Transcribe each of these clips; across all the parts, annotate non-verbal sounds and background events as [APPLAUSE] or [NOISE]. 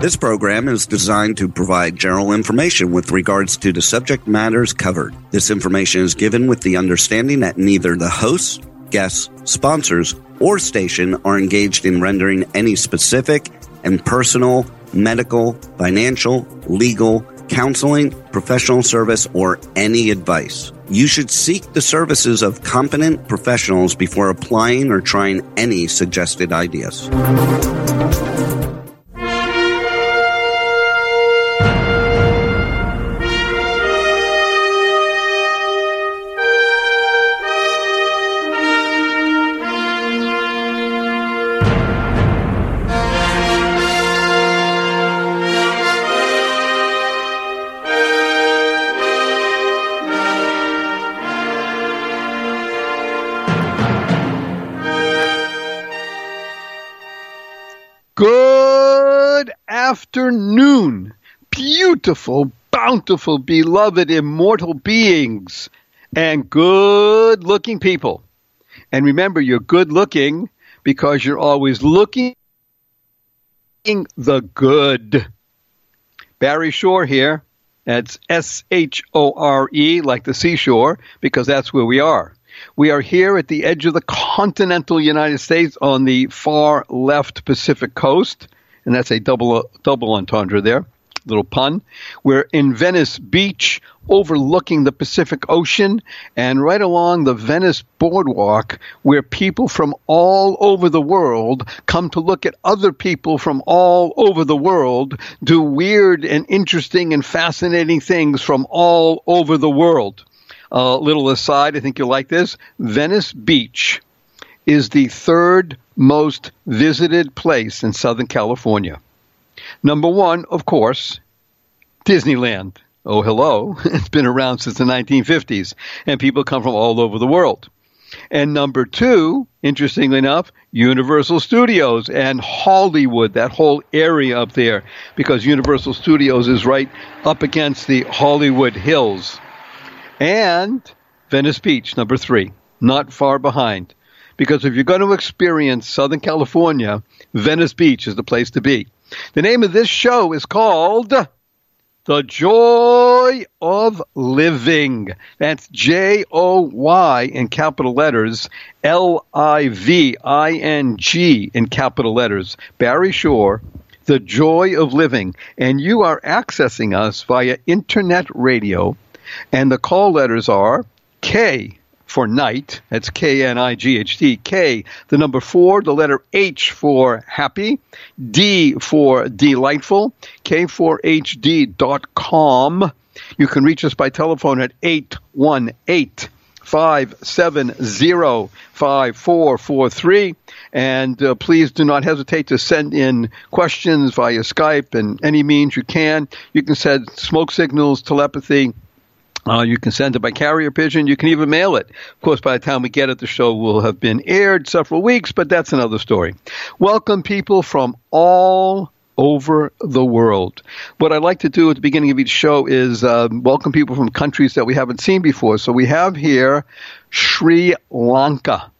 This program is designed to provide general information with regards to the subject matters covered. This information is given with the understanding that neither the hosts, guests, sponsors, or station are engaged in rendering any specific and personal, medical, financial, legal, counseling, professional service, or any advice. You should seek the services of competent professionals before applying or trying any suggested ideas. Afternoon, beautiful, bountiful, beloved, immortal beings, and good looking people. And remember, you're good looking because you're always looking the good. Barry Shore here. That's S H O R E, like the seashore, because that's where we are. We are here at the edge of the continental United States on the far left Pacific coast, and that's a double double entendre there. Little pun. We're in Venice Beach, overlooking the Pacific Ocean, and right along the Venice boardwalk, where people from all over the world come to look at other people from all over the world do weird and interesting and fascinating things from all over the world. A uh, little aside, I think you'll like this. Venice Beach is the third most visited place in Southern California. Number one, of course, Disneyland. Oh, hello. [LAUGHS] It's been around since the 1950s, and people come from all over the world. And number two, interestingly enough, Universal Studios and Hollywood, that whole area up there, because Universal Studios is right up against the Hollywood Hills. And Venice Beach, number three, not far behind. Because if you're going to experience Southern California, Venice Beach is the place to be. The name of this show is called The Joy of Living. That's J O Y in capital letters, L I V I N G in capital letters. Barry Shore, The Joy of Living. And you are accessing us via internet radio and the call letters are K for night. That's K N I G H T. K, the number four, the letter H for happy, D for delightful, K4HD.com. You can reach us by telephone at 818 570 5443. And uh, please do not hesitate to send in questions via Skype and any means you can. You can send smoke signals, telepathy, uh, you can send it by carrier pigeon. You can even mail it. Of course, by the time we get it, the show will have been aired several weeks, but that's another story. Welcome, people from all over the world. What I'd like to do at the beginning of each show is um, welcome people from countries that we haven't seen before. So we have here Sri Lanka,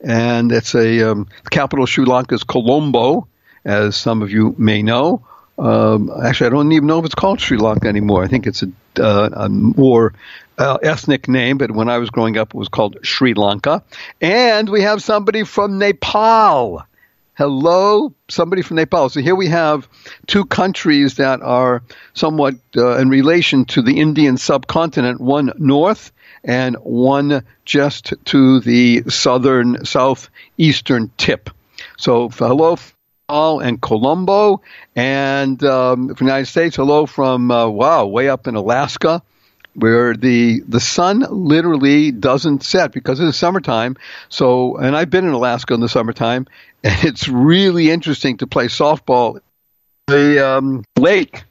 and it's a um, capital of Sri Lanka is Colombo, as some of you may know. Um, actually, I don't even know if it's called Sri Lanka anymore. I think it's a, uh, a more uh, ethnic name, but when I was growing up, it was called Sri Lanka. And we have somebody from Nepal. Hello, somebody from Nepal. So here we have two countries that are somewhat uh, in relation to the Indian subcontinent, one north and one just to the southern, southeastern tip. So hello and Colombo. And um, from the United States, hello from, uh, wow, way up in Alaska where the the sun literally doesn't set because it's summertime. So, and I've been in Alaska in the summertime, [LAUGHS] and it's really interesting to play softball the um, lake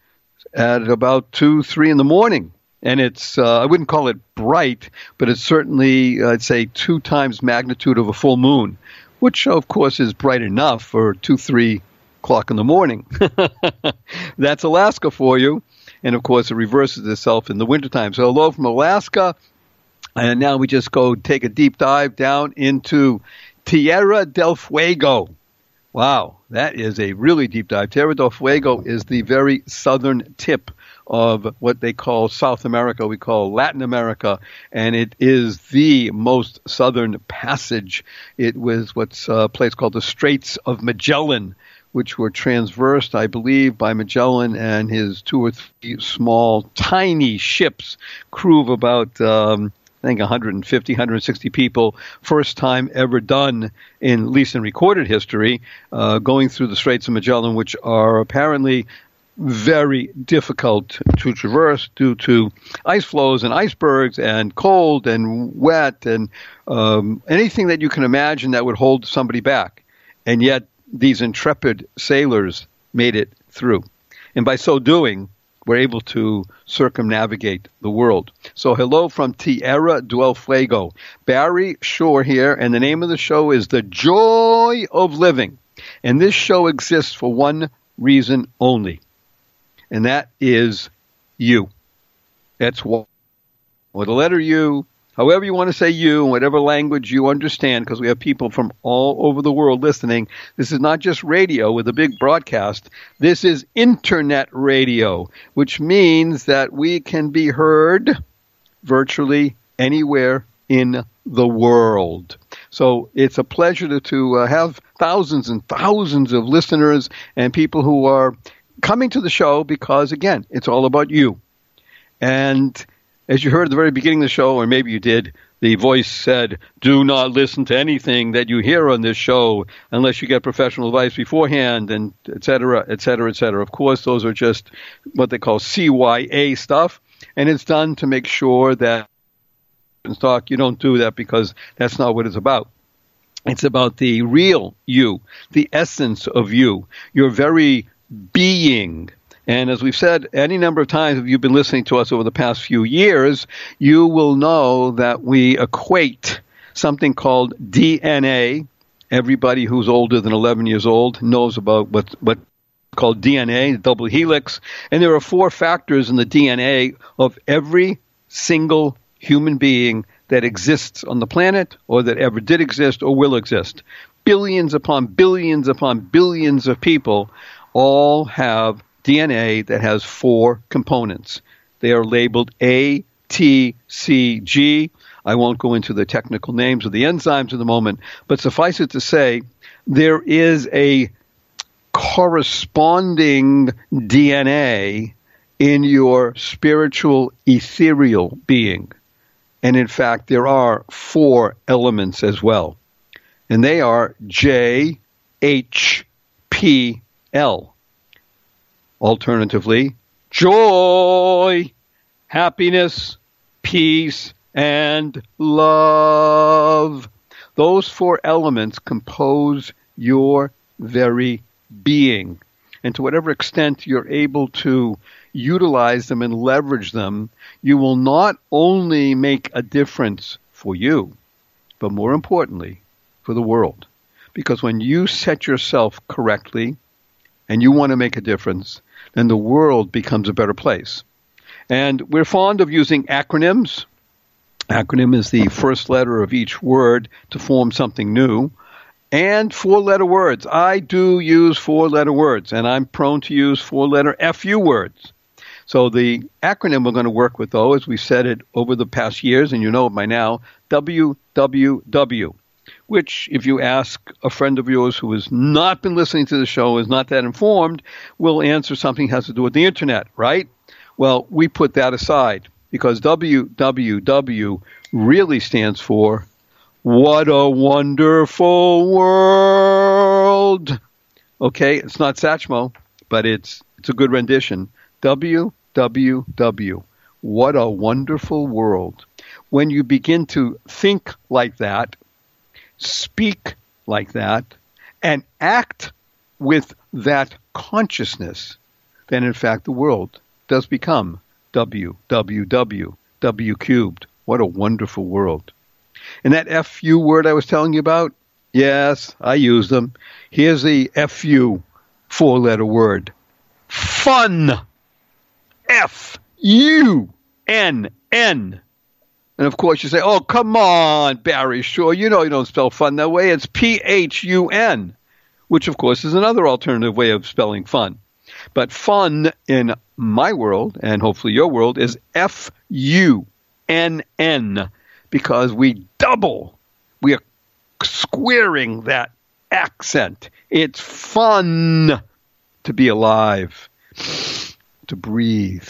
at about two, three in the morning. And it's uh, I wouldn't call it bright, but it's certainly I'd say two times magnitude of a full moon which of course is bright enough for two, three o'clock in the morning. [LAUGHS] That's Alaska for you. And of course, it reverses itself in the wintertime. So, hello from Alaska. And now we just go take a deep dive down into Tierra del Fuego. Wow. That is a really deep dive. Tierra del Fuego is the very southern tip of what they call South America, we call Latin America, and it is the most southern passage. It was what's a place called the Straits of Magellan, which were transversed, I believe, by Magellan and his two or three small, tiny ships, crew of about um, I think 150, 160 people, first time ever done in at least in recorded history, uh, going through the Straits of Magellan, which are apparently very difficult to traverse due to ice flows and icebergs and cold and wet and um, anything that you can imagine that would hold somebody back. And yet, these intrepid sailors made it through. And by so doing, we're able to circumnavigate the world. So hello from Tierra del Fuego. Barry Shore here, and the name of the show is The Joy of Living. And this show exists for one reason only, and that is you. That's what, with the letter U, however you want to say you, whatever language you understand, because we have people from all over the world listening. This is not just radio with a big broadcast. This is internet radio, which means that we can be heard virtually anywhere in the world. So it's a pleasure to, to uh, have thousands and thousands of listeners and people who are coming to the show because, again, it's all about you. And as you heard at the very beginning of the show, or maybe you did, the voice said, do not listen to anything that you hear on this show unless you get professional advice beforehand, and et cetera, et cetera, et cetera. Of course, those are just what they call CYA stuff, and it's done to make sure that talk, you don't do that because that's not what it's about. It's about the real you, the essence of you, your very being, and as we've said any number of times, if you've been listening to us over the past few years, you will know that we equate something called DNA. Everybody who's older than 11 years old knows about what, what called DNA, the double helix. And there are four factors in the DNA of every single human being that exists on the planet or that ever did exist or will exist. Billions upon billions upon billions of people all have DNA that has four components. They are labeled A, T, C, G. I won't go into the technical names of the enzymes in the moment, but suffice it to say, there is a corresponding DNA in your spiritual ethereal being. And in fact, there are four elements as well. And they are J, H, P, L. Alternatively, joy, happiness, peace, and love. Those four elements compose your very being. And to whatever extent you're able to utilize them and leverage them, you will not only make a difference for you, but more importantly, for the world. Because when you set yourself correctly and you want to make a difference, then the world becomes a better place. And we're fond of using acronyms. Acronym is the first letter of each word to form something new. And four letter words. I do use four letter words, and I'm prone to use four letter FU words. So the acronym we're going to work with, though, as we said it over the past years, and you know it by now, WWW which, if you ask a friend of yours who has not been listening to the show, is not that informed, will answer something has to do with the internet, right? Well, we put that aside because WWW really stands for What a Wonderful World. Okay, it's not Satchmo, but it's it's a good rendition. WWW. What a wonderful world. When you begin to think like that, speak like that and act with that consciousness, then in fact the world does become W, W, W, W cubed. What a wonderful world. And that FU word I was telling you about, yes, I use them. Here's the FU four letter word. Fun. F U N N. And of course, you say, "Oh, come on, Barry Shore. You know you don't spell fun that way. It's P H U N, which of course is another alternative way of spelling fun. But fun in my world, and hopefully your world, is F U N N, because we double, we are squaring that accent. It's fun to be alive, to breathe,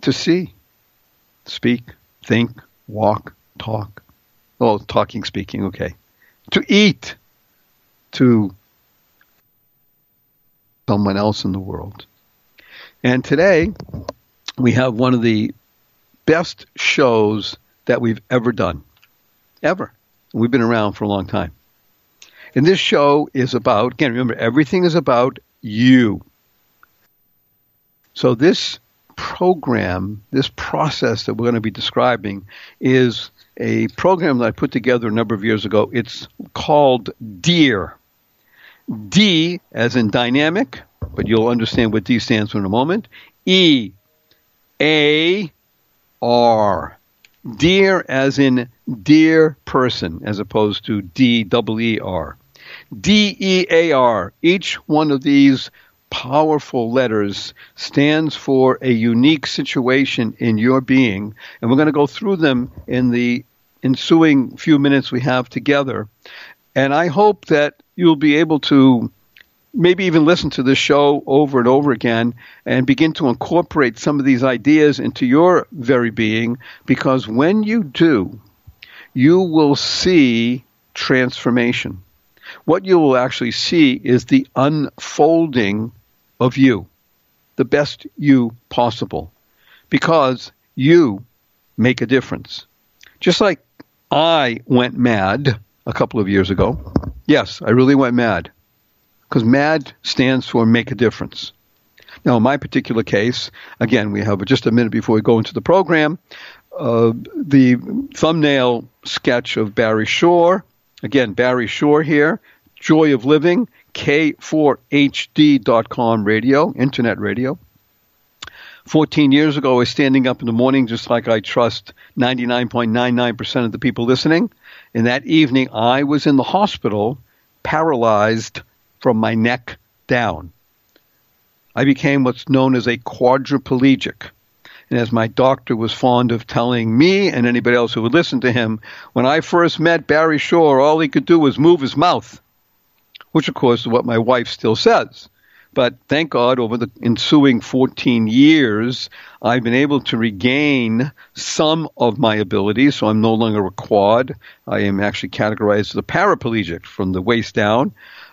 to see, speak, think, walk, talk. Oh, talking, speaking, okay. To eat, to someone else in the world. And today, we have one of the best shows that we've ever done. Ever. We've been around for a long time. And this show is about, again, remember, everything is about you. So this program, this process that we're going to be describing is a program that I put together a number of years ago. It's called DEAR. D as in dynamic, but you'll understand what D stands for in a moment. E A R. Dear as in dear person, as opposed to D W E R. D E A R. Each one of these powerful letters stands for a unique situation in your being, and we're going to go through them in the ensuing few minutes we have together. And I hope that you'll be able to maybe even listen to this show over and over again and begin to incorporate some of these ideas into your very being because when you do, you will see transformation. What you will actually see is the unfolding of you, the best you possible, because you make a difference. Just like I went mad a couple of years ago. Yes, I really went mad because MAD stands for Make a Difference. Now, in my particular case, again, we have just a minute before we go into the program. Uh, the thumbnail sketch of Barry Shore. Again, Barry Shore here. Joy of Living, K4HD.com radio, internet radio. 14 years ago, I was standing up in the morning just like I trust 99.99% of the people listening. And that evening, I was in the hospital, paralyzed from my neck down. I became what's known as a quadriplegic. And as my doctor was fond of telling me and anybody else who would listen to him, when I first met Barry Shore, all he could do was move his mouth, which of course is what my wife still says. But thank God, over the ensuing 14 years, I've been able to regain some of my abilities. So I'm no longer a quad. I am actually categorized as a paraplegic from the waist down.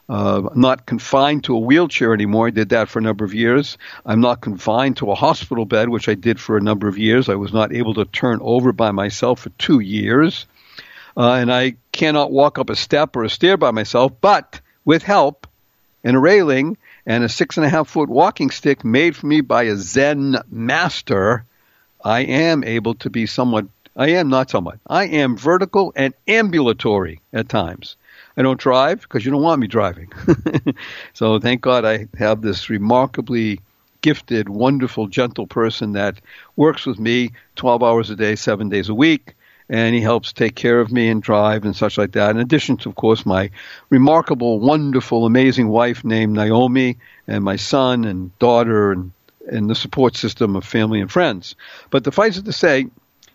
Uh, not confined to a wheelchair anymore. I did that for a number of years. I'm not confined to a hospital bed, which I did for a number of years. I was not able to turn over by myself for two years. Uh, and I cannot walk up a step or a stair by myself, but with help and a railing and a six and a half foot walking stick made for me by a Zen master, I am able to be somewhat, I am not somewhat, I am vertical and ambulatory at times. I don't drive because you don't want me driving. [LAUGHS] so thank God I have this remarkably gifted, wonderful, gentle person that works with me 12 hours a day, seven days a week. And he helps take care of me and drive and such like that. In addition to, of course, my remarkable, wonderful, amazing wife named Naomi and my son and daughter and, and the support system of family and friends. But suffice it to say,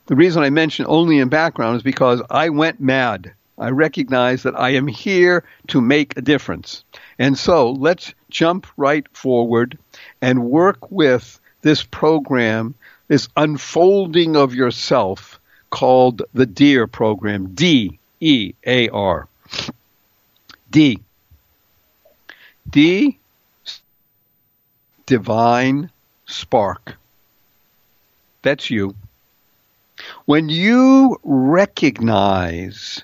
the reason I mention only in background is because I went mad I recognize that I am here to make a difference. And so let's jump right forward and work with this program, this unfolding of yourself called the DEAR program, D E A R. D. D, divine spark. That's you. When you recognize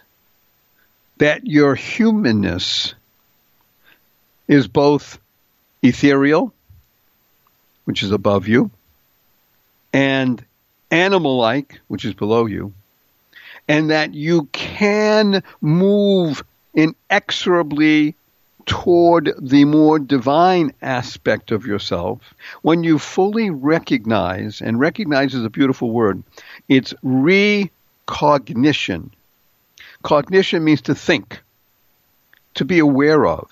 that your humanness is both ethereal, which is above you, and animal like, which is below you, and that you can move inexorably toward the more divine aspect of yourself when you fully recognize, and recognize is a beautiful word, it's recognition Cognition means to think, to be aware of,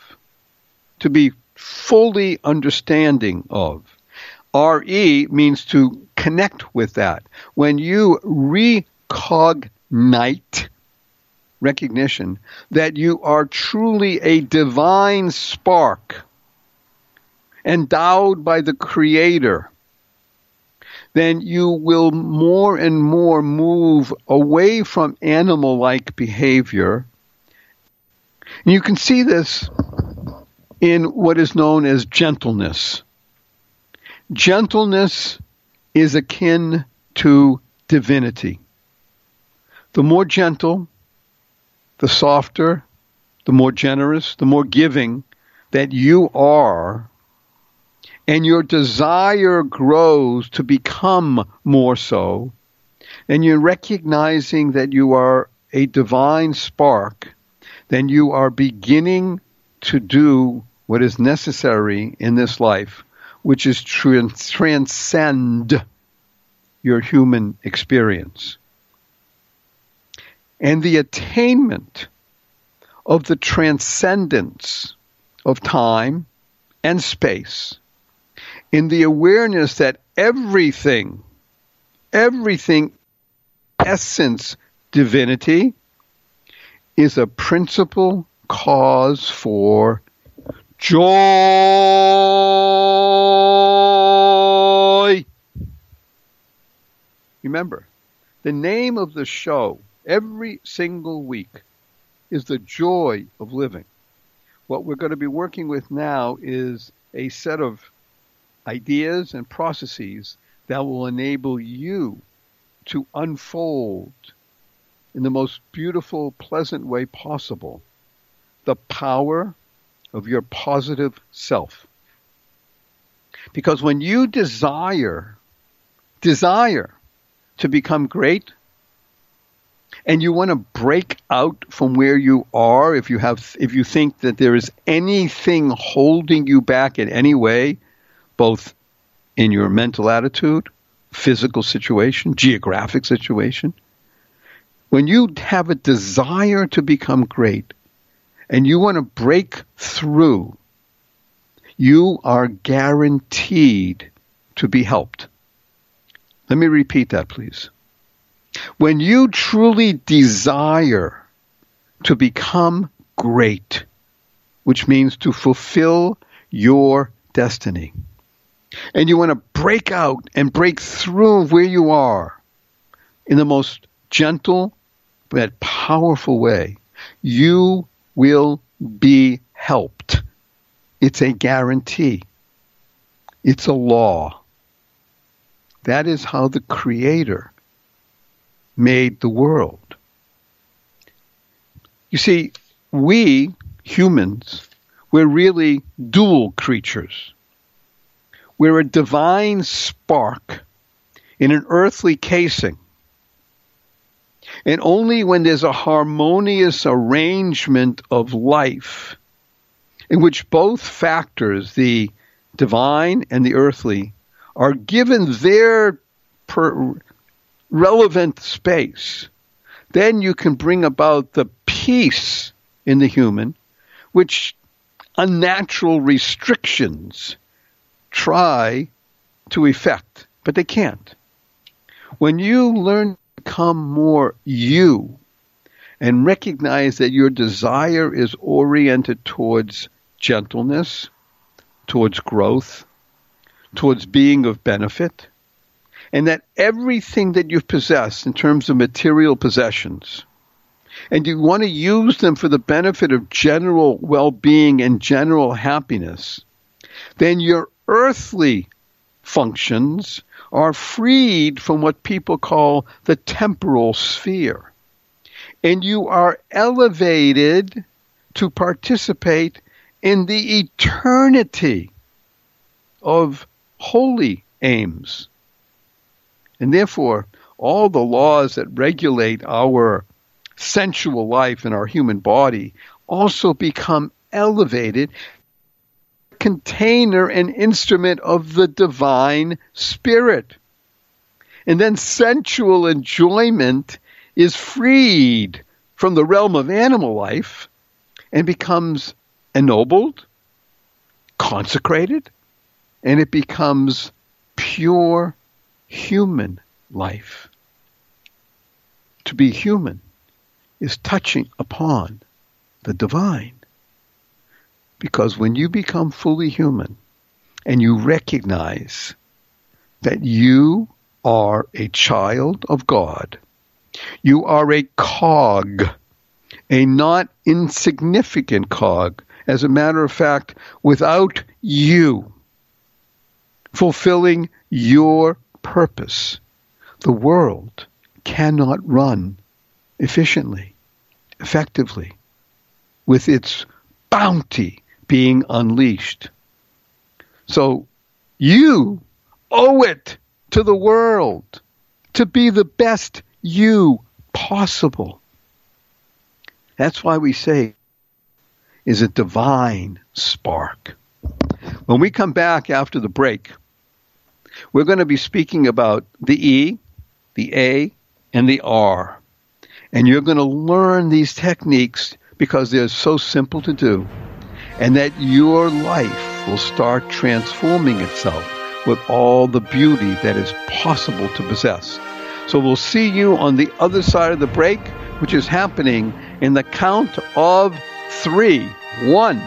to be fully understanding of. RE means to connect with that. When you recognite recognition that you are truly a divine spark endowed by the Creator, then you will more and more move away from animal like behavior. And you can see this in what is known as gentleness. Gentleness is akin to divinity. The more gentle, the softer, the more generous, the more giving that you are, and your desire grows to become more so, and you're recognizing that you are a divine spark, then you are beginning to do what is necessary in this life, which is to transcend your human experience. And the attainment of the transcendence of time and space in the awareness that everything, everything, essence, divinity, is a principal cause for joy. Remember, the name of the show every single week is the joy of living. What we're going to be working with now is a set of ideas and processes that will enable you to unfold in the most beautiful, pleasant way possible the power of your positive self. Because when you desire, desire to become great, and you want to break out from where you are if you have if you think that there is anything holding you back in any way both in your mental attitude physical situation geographic situation when you have a desire to become great and you want to break through, you are guaranteed to be helped. Let me repeat that, please. When you truly desire to become great, which means to fulfill your destiny, and you want to break out and break through where you are in the most gentle but powerful way, you will be helped. It's a guarantee. It's a law. That is how the Creator made the world. You see, we humans, we're really dual creatures. We're a divine spark in an earthly casing. And only when there's a harmonious arrangement of life in which both factors, the divine and the earthly, are given their per- relevant space, then you can bring about the peace in the human, which unnatural restrictions try to effect, but they can't. When you learn become more you and recognize that your desire is oriented towards gentleness, towards growth, towards being of benefit, and that everything that you possess in terms of material possessions, and you want to use them for the benefit of general well being and general happiness, then your earthly functions are freed from what people call the temporal sphere. And you are elevated to participate in the eternity of holy aims. And therefore, all the laws that regulate our sensual life in our human body also become elevated container and instrument of the divine spirit. And then sensual enjoyment is freed from the realm of animal life and becomes ennobled, consecrated and it becomes pure human life. To be human is touching upon the divine. Because when you become fully human and you recognize that you are a child of God, you are a cog, a not insignificant cog. As a matter of fact, without you fulfilling your purpose, the world cannot run efficiently, effectively, with its bounty being unleashed. So you owe it to the world to be the best you possible. That's why we say is a divine spark. When we come back after the break, we're going to be speaking about the E, the A, and the R. And you're going to learn these techniques because they're so simple to do. And that your life will start transforming itself with all the beauty that is possible to possess. So we'll see you on the other side of the break, which is happening in the count of three. One,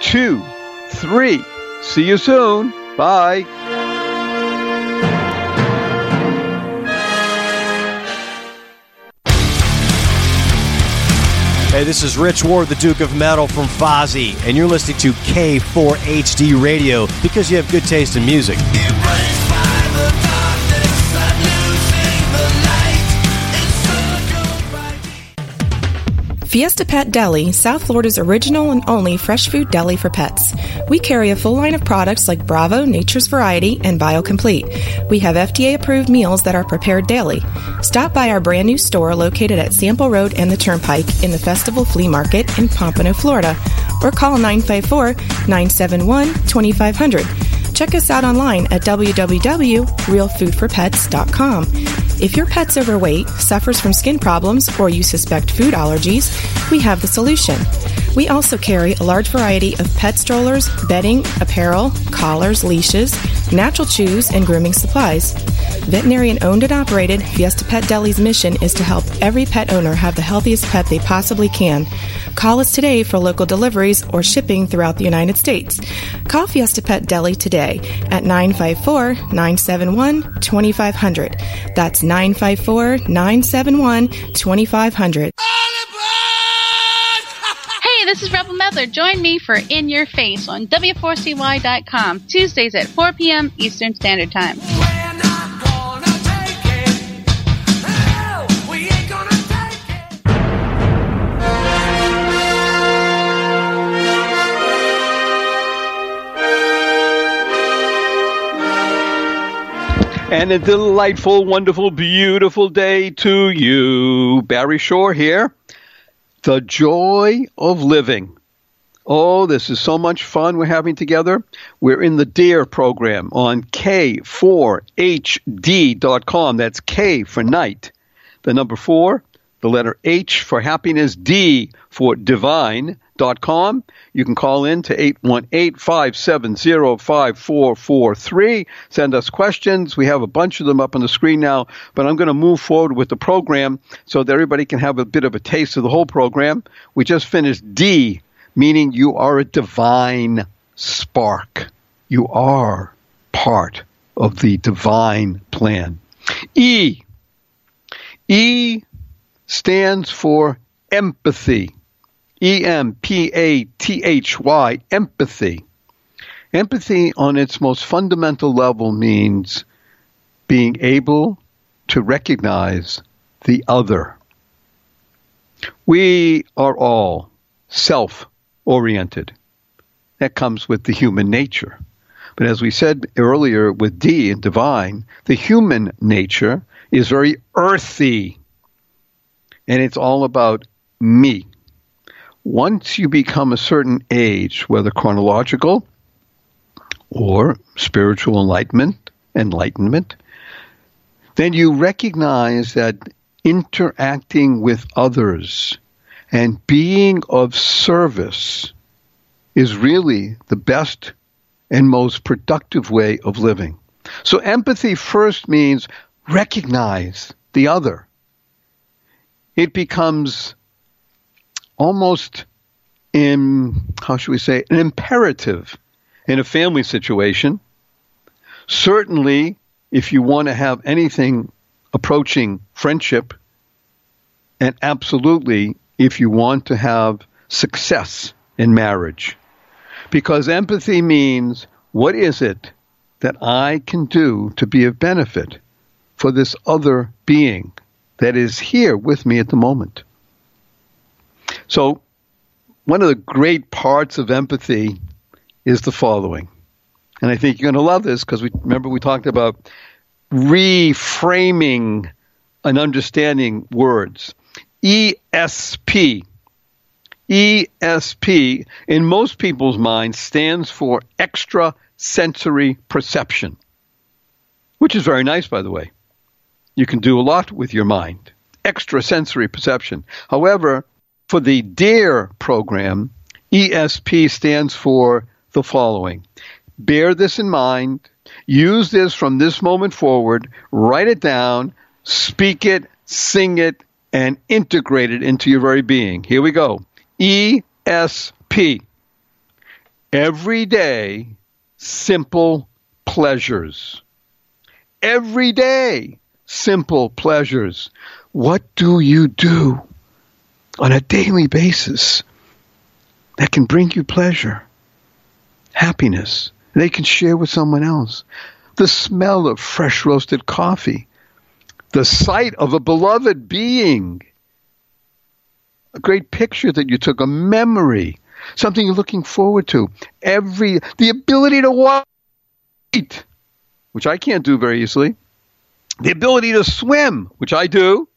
two, three. See you soon. Bye. Hey, this is Rich Ward, the Duke of Metal from Fozzy, and you're listening to K4HD Radio because you have good taste in music. Fiesta Pet Deli, South Florida's original and only fresh food deli for pets. We carry a full line of products like Bravo, Nature's Variety, and BioComplete. We have FDA approved meals that are prepared daily. Stop by our brand new store located at Sample Road and the Turnpike in the Festival Flea Market in Pompano, Florida, or call 954 971 2500. Check us out online at www.realfoodforpets.com. If your pet's overweight, suffers from skin problems, or you suspect food allergies, we have the solution. We also carry a large variety of pet strollers, bedding, apparel, collars, leashes, natural chews, and grooming supplies. Veterinarian owned and operated, Fiesta Pet Deli's mission is to help every pet owner have the healthiest pet they possibly can. Call us today for local deliveries or shipping throughout the United States. Call Fiesta Pet Deli today at 954 971 2500. That's 954 971 2500. This is Rebel Medler. Join me for In Your Face on W4CY.com, Tuesdays at 4 p.m. Eastern Standard Time. And a delightful, wonderful, beautiful day to you. Barry Shore here. The joy of living. Oh, this is so much fun we're having together. We're in the DARE program on K4HD.com. That's K for night. The number four, the letter H for happiness, D for divine.com. You can call in to 818-570-5443. Send us questions. We have a bunch of them up on the screen now, but I'm going to move forward with the program so that everybody can have a bit of a taste of the whole program. We just finished D, meaning you are a divine spark. You are part of the divine plan. E. E stands for empathy. E M P A T H Y, empathy. Empathy, on its most fundamental level, means being able to recognize the other. We are all self oriented. That comes with the human nature. But as we said earlier with D in divine, the human nature is very earthy. And it's all about me. Once you become a certain age, whether chronological or spiritual enlightenment, enlightenment, then you recognize that interacting with others and being of service is really the best and most productive way of living. So empathy first means recognize the other. It becomes almost in, how should we say, an imperative in a family situation. Certainly, if you want to have anything approaching friendship, and absolutely if you want to have success in marriage. Because empathy means what is it that I can do to be of benefit for this other being that is here with me at the moment? So, one of the great parts of empathy is the following. And I think you're going to love this because we remember we talked about reframing and understanding words. ESP. ESP, in most people's minds, stands for extra sensory perception, which is very nice, by the way. You can do a lot with your mind. Extra sensory perception. However, for the DARE program, ESP stands for the following Bear this in mind, use this from this moment forward, write it down, speak it, sing it, and integrate it into your very being. Here we go. ESP. Everyday simple pleasures. Everyday simple pleasures. What do you do on a daily basis that can bring you pleasure, happiness, they can share with someone else? The smell of fresh roasted coffee the sight of a beloved being, a great picture that you took, a memory, something you're looking forward to. Every the ability to walk, which I can't do very easily. The ability to swim, which I do.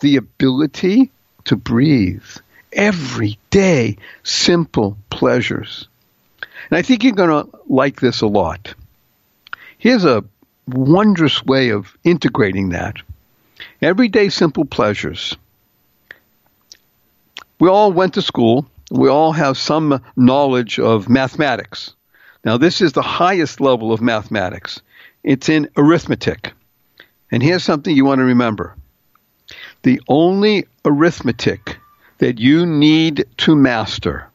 The ability to breathe. Every day, simple pleasures. And I think you're going to like this a lot. Here's a wondrous way of integrating that. Everyday simple pleasures. We all went to school. We all have some knowledge of mathematics. Now, this is the highest level of mathematics. It's in arithmetic. And here's something you want to remember. The only arithmetic that you need to master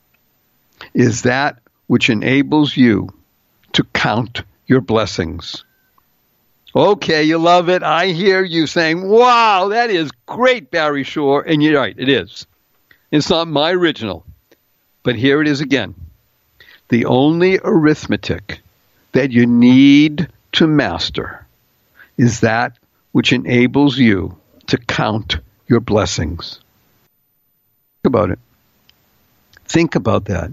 is that which enables you to count your blessings. Okay, you love it. I hear you saying, wow, that is great, Barry Shore. And you're right, it is. It's not my original. But here it is again. The only arithmetic that you need to master is that which enables you to count your blessings. Think about it. Think about that.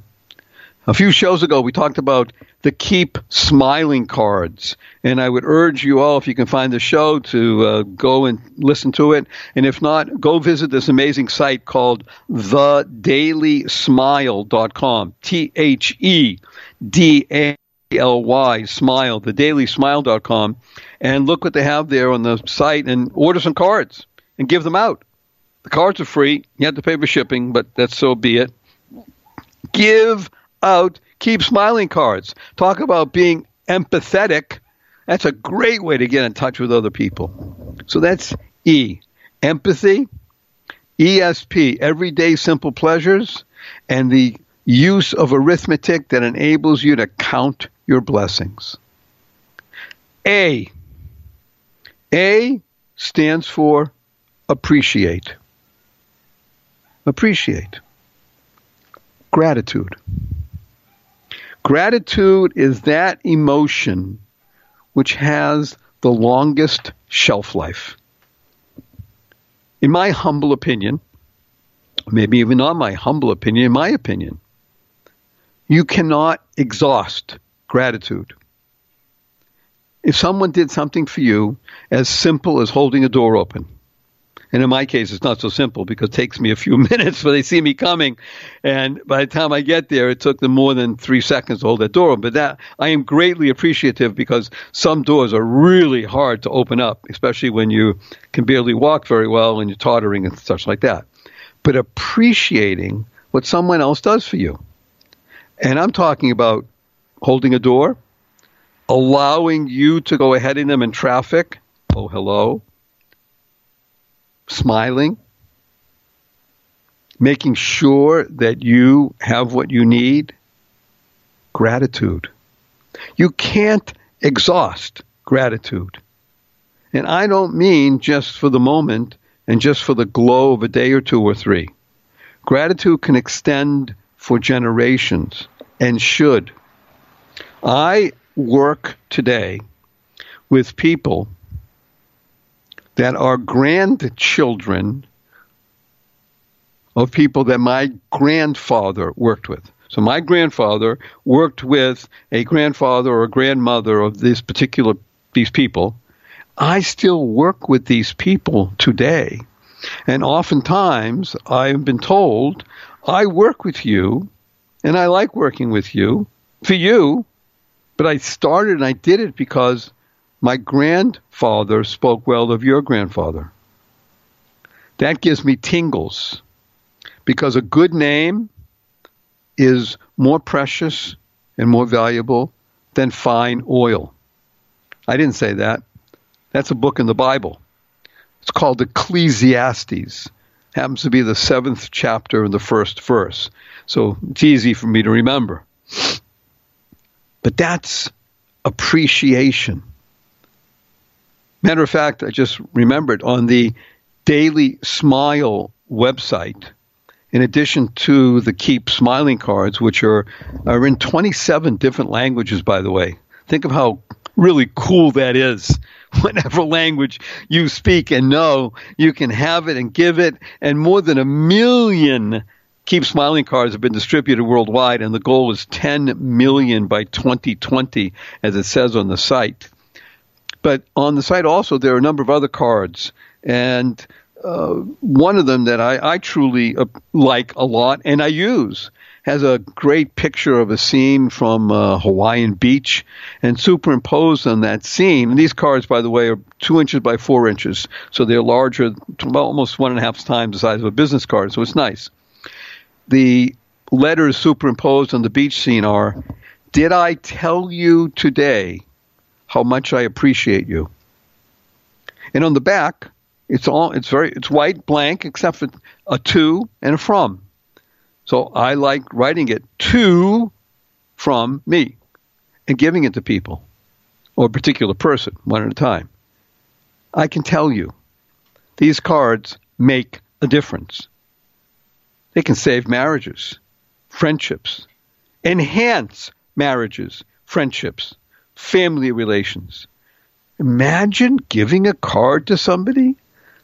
A few shows ago, we talked about the Keep Smiling cards. And I would urge you all, if you can find the show, to uh, go and listen to it. And if not, go visit this amazing site called thedailysmile.com. T H E D A L Y, smile, thedailysmile.com. And look what they have there on the site and order some cards and give them out. The cards are free. You have to pay for shipping, but that's so be it. Give out keep smiling cards. Talk about being empathetic. That's a great way to get in touch with other people. So that's E. Empathy, ESP, everyday simple pleasures, and the use of arithmetic that enables you to count your blessings. A. A stands for appreciate. Appreciate. Gratitude. Gratitude is that emotion which has the longest shelf life. In my humble opinion, maybe even not my humble opinion, in my opinion, you cannot exhaust gratitude. If someone did something for you as simple as holding a door open, and in my case, it's not so simple because it takes me a few [LAUGHS] minutes for they see me coming. And by the time I get there, it took them more than three seconds to hold that door. But that I am greatly appreciative because some doors are really hard to open up, especially when you can barely walk very well and you're tottering and such like that. But appreciating what someone else does for you. And I'm talking about holding a door, allowing you to go ahead of them in traffic. Oh, hello. Smiling. Making sure that you have what you need. Gratitude. You can't exhaust gratitude. And I don't mean just for the moment and just for the glow of a day or two or three. Gratitude can extend for generations and should. I work today with people that are grandchildren of people that my grandfather worked with. So my grandfather worked with a grandfather or a grandmother of this particular these people. I still work with these people today. And oftentimes I've been told, I work with you and I like working with you for you, but I started and I did it because my grandfather spoke well of your grandfather. That gives me tingles because a good name is more precious and more valuable than fine oil. I didn't say that. That's a book in the Bible. It's called Ecclesiastes. Happens to be the seventh chapter and the first verse. So it's easy for me to remember. But that's appreciation. Matter of fact, I just remembered on the Daily Smile website, in addition to the Keep Smiling cards, which are, are in 27 different languages, by the way. Think of how really cool that is. [LAUGHS] Whatever language you speak and know, you can have it and give it. And more than a million Keep Smiling cards have been distributed worldwide, and the goal is 10 million by 2020, as it says on the site. But on the site also, there are a number of other cards. And uh, one of them that I, I truly uh, like a lot and I use has a great picture of a scene from uh, Hawaiian Beach, and superimposed on that scene. And these cards, by the way, are two inches by four inches, so they're larger, almost one and a half times the size of a business card. So it's nice. The letters superimposed on the beach scene are, "Did I tell you today how much I appreciate you?" And on the back, it's all it's very it's white blank except for a to and a from. So I like writing it to from me and giving it to people or a particular person one at a time. I can tell you these cards make a difference. They can save marriages, friendships, enhance marriages, friendships, family relations. Imagine giving a card to somebody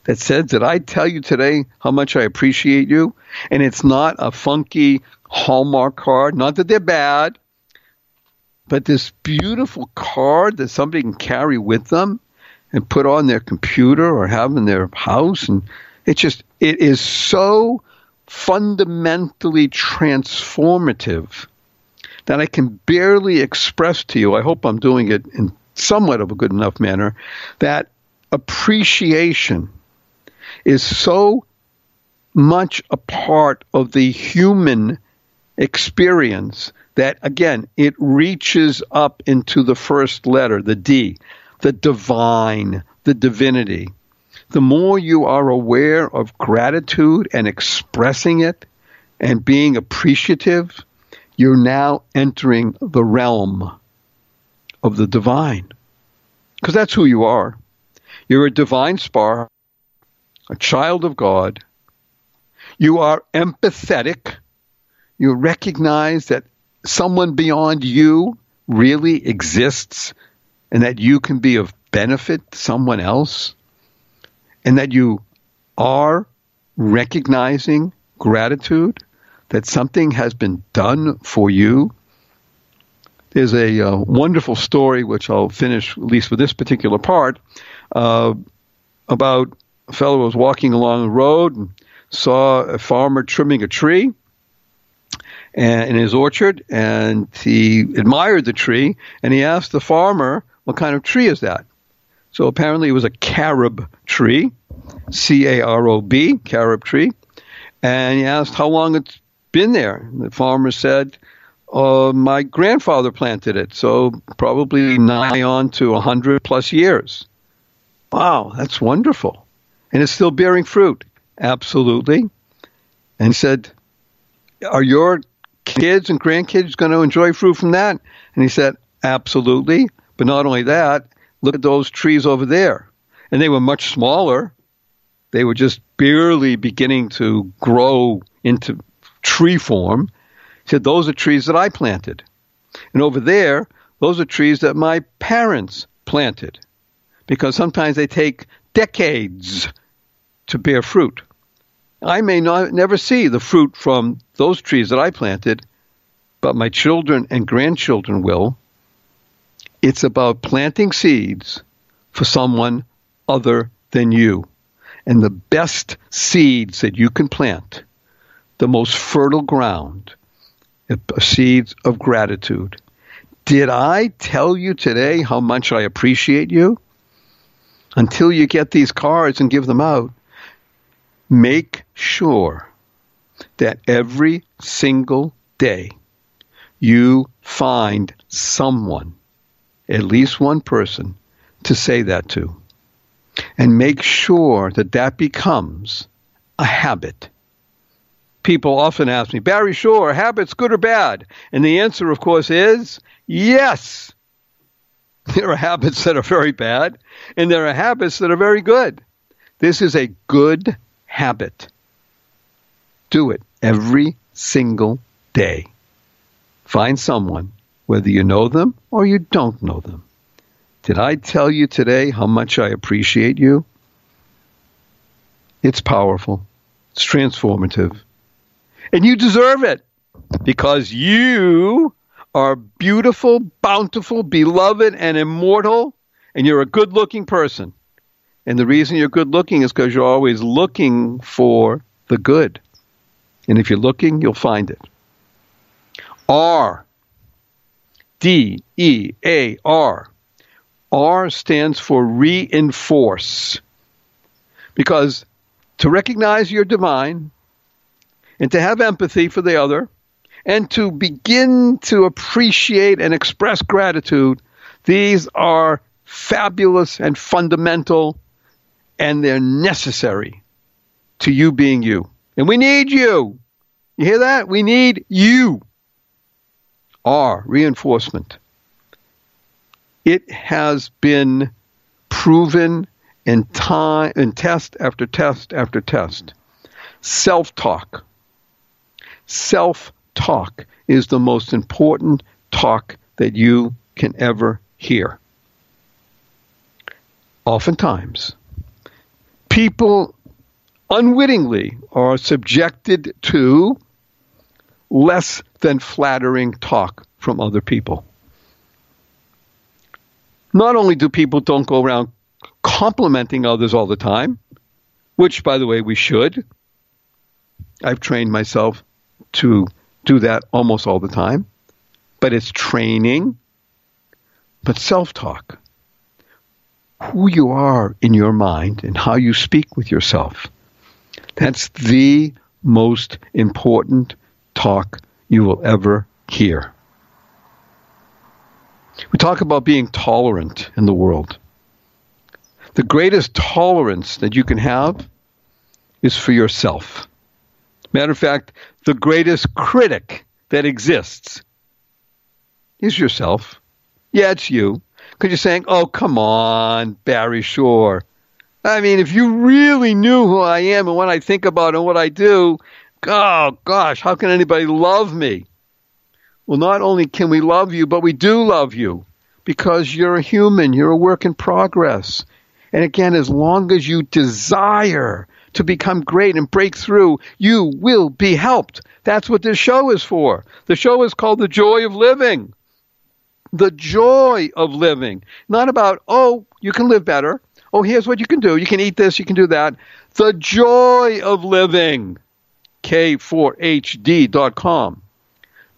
that says, Did I tell you today how much I appreciate you? And it's not a funky Hallmark card, not that they're bad, but this beautiful card that somebody can carry with them and put on their computer or have in their house. And it just, it is so fundamentally transformative that I can barely express to you. I hope I'm doing it in somewhat of a good enough manner that appreciation is so much a part of the human experience that, again, it reaches up into the first letter, the D, the divine, the divinity. The more you are aware of gratitude and expressing it and being appreciative, you're now entering the realm of the divine. Because that's who you are. You're a divine spark a child of God, you are empathetic. You recognize that someone beyond you really exists and that you can be of benefit to someone else, and that you are recognizing gratitude that something has been done for you. There's a uh, wonderful story, which I'll finish at least with this particular part, uh, about a fellow who was walking along the road and saw a farmer trimming a tree in his orchard, and he admired the tree, and he asked the farmer, "What kind of tree is that?" So apparently, it was a carob tree, C A R O B, carob tree, and he asked how long it's been there. The farmer said, Uh, my grandfather planted it, so probably nigh on to 100 plus years. Wow, that's wonderful. And it's still bearing fruit. Absolutely. And said, Are your kids and grandkids going to enjoy fruit from that? And he said, Absolutely. But not only that, look at those trees over there. And they were much smaller. They were just barely beginning to grow into tree form. He said, Those are trees that I planted. And over there, those are trees that my parents planted. Because sometimes they take decades to bear fruit. I may not never see the fruit from those trees that I planted, but my children and grandchildren will. It's about planting seeds for someone other than you. And the best seeds that you can plant, the most fertile ground, seeds of gratitude. Did I tell you today how much I appreciate you? Until you get these cards and give them out, make sure that every single day you find someone, at least one person, to say that to. And make sure that that becomes a habit. People often ask me, Barry Shore, habits good or bad? And the answer, of course, is yes. [LAUGHS] There are habits that are very bad, and there are habits that are very good. This is a good habit. Do it every single day. Find someone, whether you know them or you don't know them. Did I tell you today how much I appreciate you? It's powerful. It's transformative. And you deserve it because you are beautiful, bountiful, beloved, and immortal, and you're a good looking person. And the reason you're good looking is because you're always looking for the good. And if you're looking, you'll find it. R. D E A R. R stands for reinforce. Because to recognize you're divine and to have empathy for the other and to begin to appreciate and express gratitude, these are fabulous and fundamental and they're necessary to you being you. And we need you. You hear that? We need you. R, reinforcement. It has been proven in time in test after test after test. Self-talk. Self-talk is the most important talk that you can ever hear. Oftentimes, people unwittingly are subjected to less than flattering talk from other people. Not only do people don't go around complimenting others all the time, which, by the way, we should. I've trained myself to do that almost all the time, but it's training, but self talk who you are in your mind and how you speak with yourself. That's the most important talk you will ever hear. We talk about being tolerant in the world. The greatest tolerance that you can have is for yourself. Matter of fact, the greatest critic that exists is yourself. Yeah, it's you. Because you're saying, oh, come on, Barry Shore. I mean, if you really knew who I am and what I think about and what I do, oh, gosh, how can anybody love me? Well, not only can we love you, but we do love you because you're a human, you're a work in progress. And again, as long as you desire to become great and break through, you will be helped. That's what this show is for. The show is called The Joy of Living the joy of living. Not about, oh, you can live better. Oh, here's what you can do. You can eat this, you can do that. The joy of living. K4HD.com.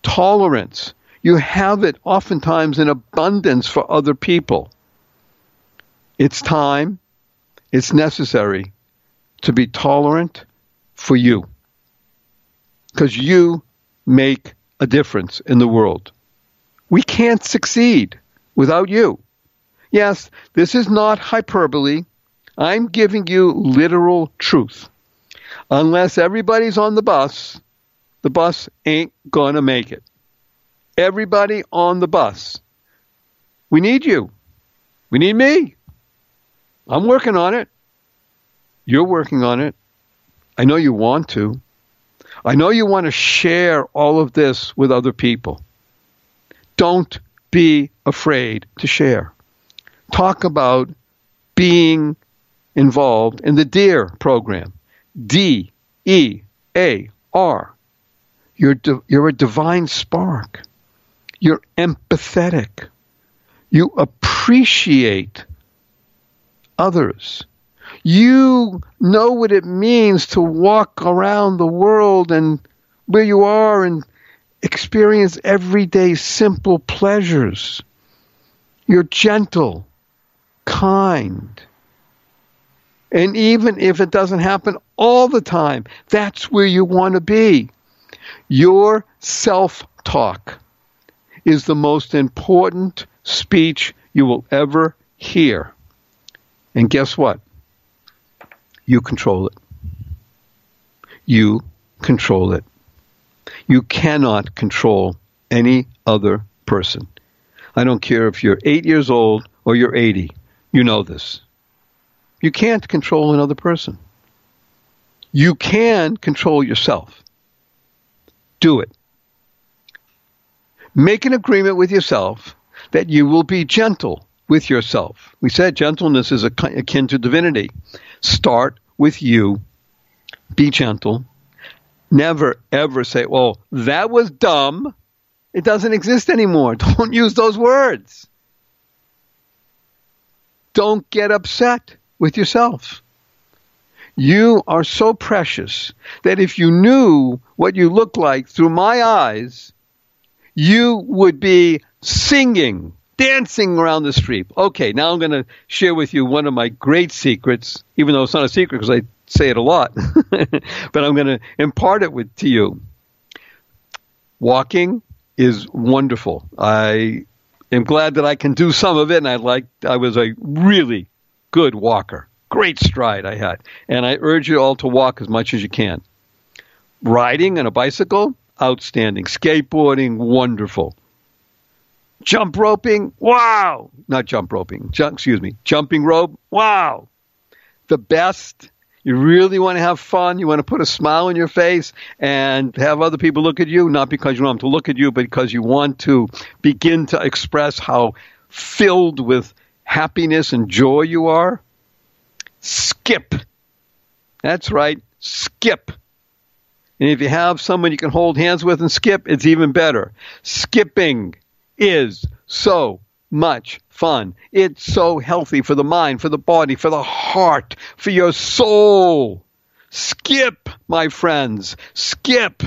Tolerance. You have it oftentimes in abundance for other people. It's time, it's necessary to be tolerant for you. Because you make a difference in the world. We can't succeed without you. Yes, this is not hyperbole. I'm giving you literal truth. Unless everybody's on the bus, the bus ain't going to make it. Everybody on the bus. We need you. We need me. I'm working on it. You're working on it. I know you want to. I know you want to share all of this with other people. Don't be afraid to share. Talk about being involved in the DEAR program. D E A R. You're, di- you're a divine spark. You're empathetic. You appreciate others. You know what it means to walk around the world and where you are and experience everyday simple pleasures. You're gentle, kind. And even if it doesn't happen all the time, that's where you want to be. Your self talk is the most important speech you will ever hear. And guess what? You control it. You control it. You cannot control any other person. I don't care if you're eight years old or you're 80. You know this. You can't control another person. You can control yourself. Do it. Make an agreement with yourself that you will be gentle with yourself. We said gentleness is akin to divinity. Start with you. Be gentle. Never, ever say, well, that was dumb. It doesn't exist anymore. [LAUGHS] Don't use those words. Don't get upset with yourself. You are so precious that if you knew what you look like through my eyes, you would be singing, dancing around the street. Okay, now I'm going to share with you one of my great secrets, even though it's not a secret because I say it a lot, [LAUGHS] but I'm going to impart it with, to you. Walking is wonderful. I am glad that I can do some of it, and I like. I was a really good walker. Great stride I had, and I urge you all to walk as much as you can. Riding on a bicycle, outstanding. Skateboarding, wonderful. Jump roping, wow! Not jump roping. Jump, excuse me. Jumping rope, wow! The best you really want to have fun. You want to put a smile on your face and have other people look at you, not because you want them to look at you, but because you want to begin to express how filled with happiness and joy you are. Skip. That's right. Skip. And if you have someone you can hold hands with and skip, it's even better. Skipping is so much fun. It's so healthy for the mind, for the body, for the heart, for your soul. Skip, my friends. Skip.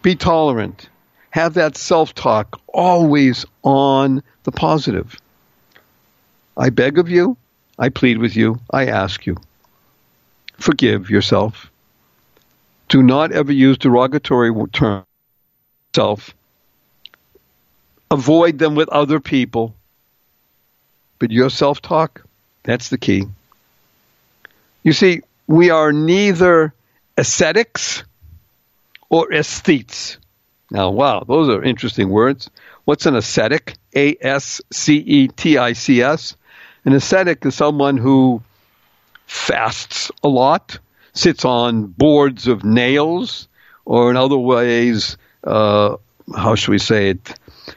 Be tolerant. Have that self talk always on the positive. I beg of you, I plead with you, I ask you. Forgive yourself. Do not ever use derogatory terms. Self avoid them with other people. But your self talk, that's the key. You see, we are neither ascetics or aesthetes. Now, wow, those are interesting words. What's an ascetic? A S C E T I C S. An ascetic is someone who fasts a lot, sits on boards of nails, or in other ways, uh, how should we say it,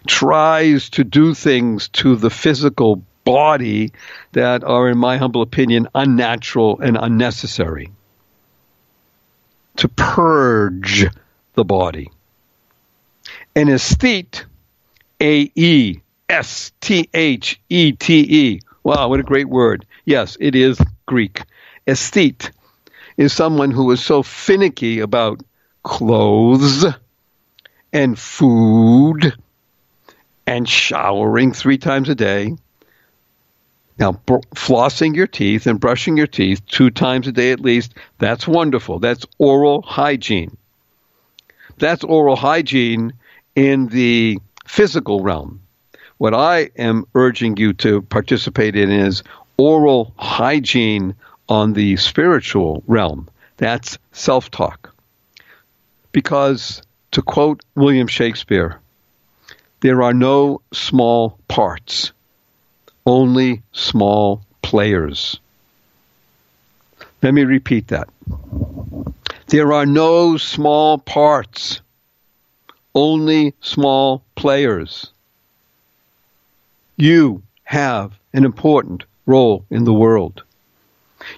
tries to do things to the physical body that are, in my humble opinion, unnatural and unnecessary. To purge the body. An aesthete, A E S T H E T E. Wow, what a great word. Yes, it is Greek. Aesthete is someone who is so finicky about clothes and food and showering three times a day. Now, br- flossing your teeth and brushing your teeth two times a day at least, that's wonderful. That's oral hygiene. That's oral hygiene in the physical realm. What I am urging you to participate in is oral hygiene on the spiritual realm. That's self talk. Because, to quote William Shakespeare, there are no small parts, only small players. Let me repeat that. There are no small parts, only small players. You have an important role in the world.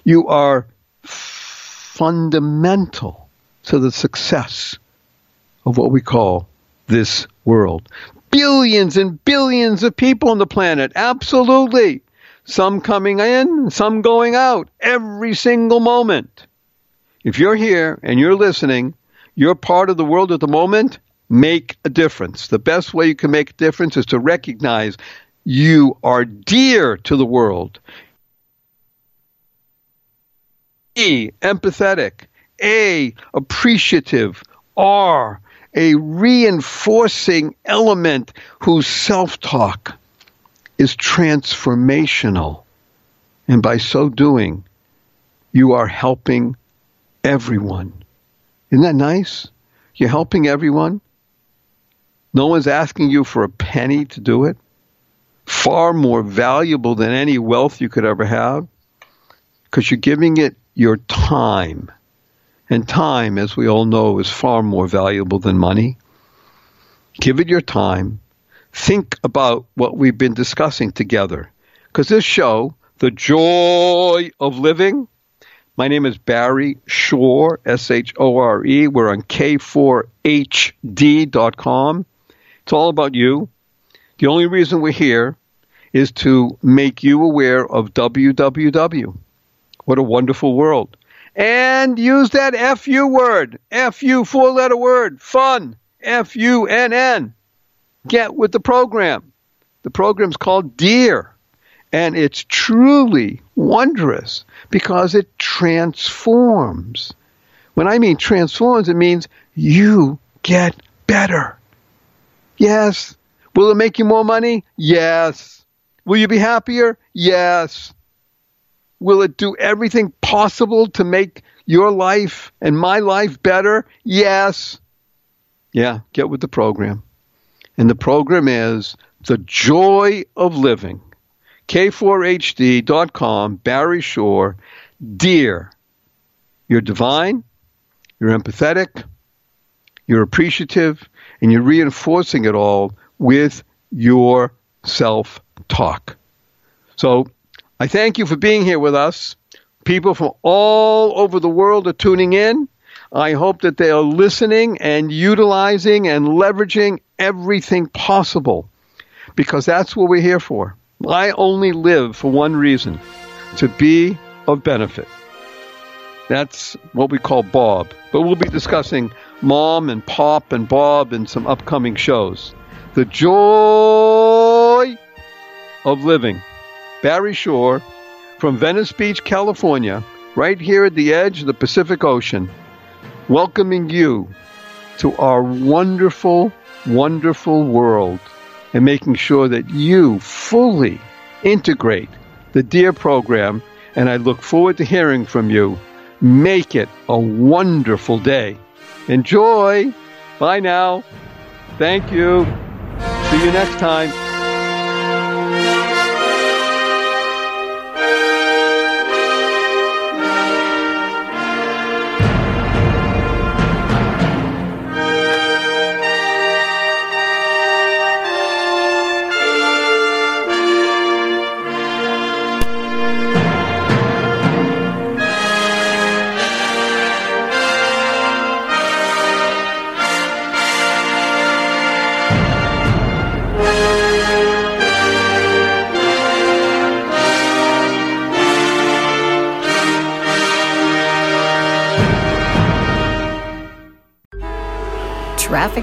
You are fundamental to the success of what we call this world. Billions and billions of people on the planet, absolutely. Some coming in, some going out, every single moment. If you're here and you're listening, you're part of the world at the moment, make a difference. The best way you can make a difference is to recognize you are dear to the world. E, empathetic. A, appreciative. R, a reinforcing element whose self talk is transformational. And by so doing, you are helping everyone. Isn't that nice? You're helping everyone. No one's asking you for a penny to do it. Far more valuable than any wealth you could ever have because you're giving it your time. And time, as we all know, is far more valuable than money. Give it your time. Think about what we've been discussing together. Because this show, The Joy of Living, my name is Barry Shore, S H O R E. We're on K4HD.com. It's all about you. The only reason we're here is to make you aware of www. What a wonderful world. And use that FU word, FU four letter word, fun, F U N N. Get with the program. The program's called Dear. And it's truly wondrous because it transforms. When I mean transforms, it means you get better. Yes. Will it make you more money? Yes. Will you be happier? Yes. Will it do everything possible to make your life and my life better? Yes. Yeah, get with the program. And the program is The Joy of Living. K4HD.com, Barry Shore, Dear. You're divine, you're empathetic, you're appreciative, and you're reinforcing it all with your self talk. So I thank you for being here with us. People from all over the world are tuning in. I hope that they are listening and utilizing and leveraging everything possible because that's what we're here for. I only live for one reason to be of benefit. That's what we call Bob. But we'll be discussing Mom and Pop and Bob in some upcoming shows. The joy of living. Barry Shore from Venice Beach, California, right here at the edge of the Pacific Ocean, welcoming you to our wonderful, wonderful world and making sure that you fully integrate the DEAR program. And I look forward to hearing from you. Make it a wonderful day. Enjoy. Bye now. Thank you. See you next time.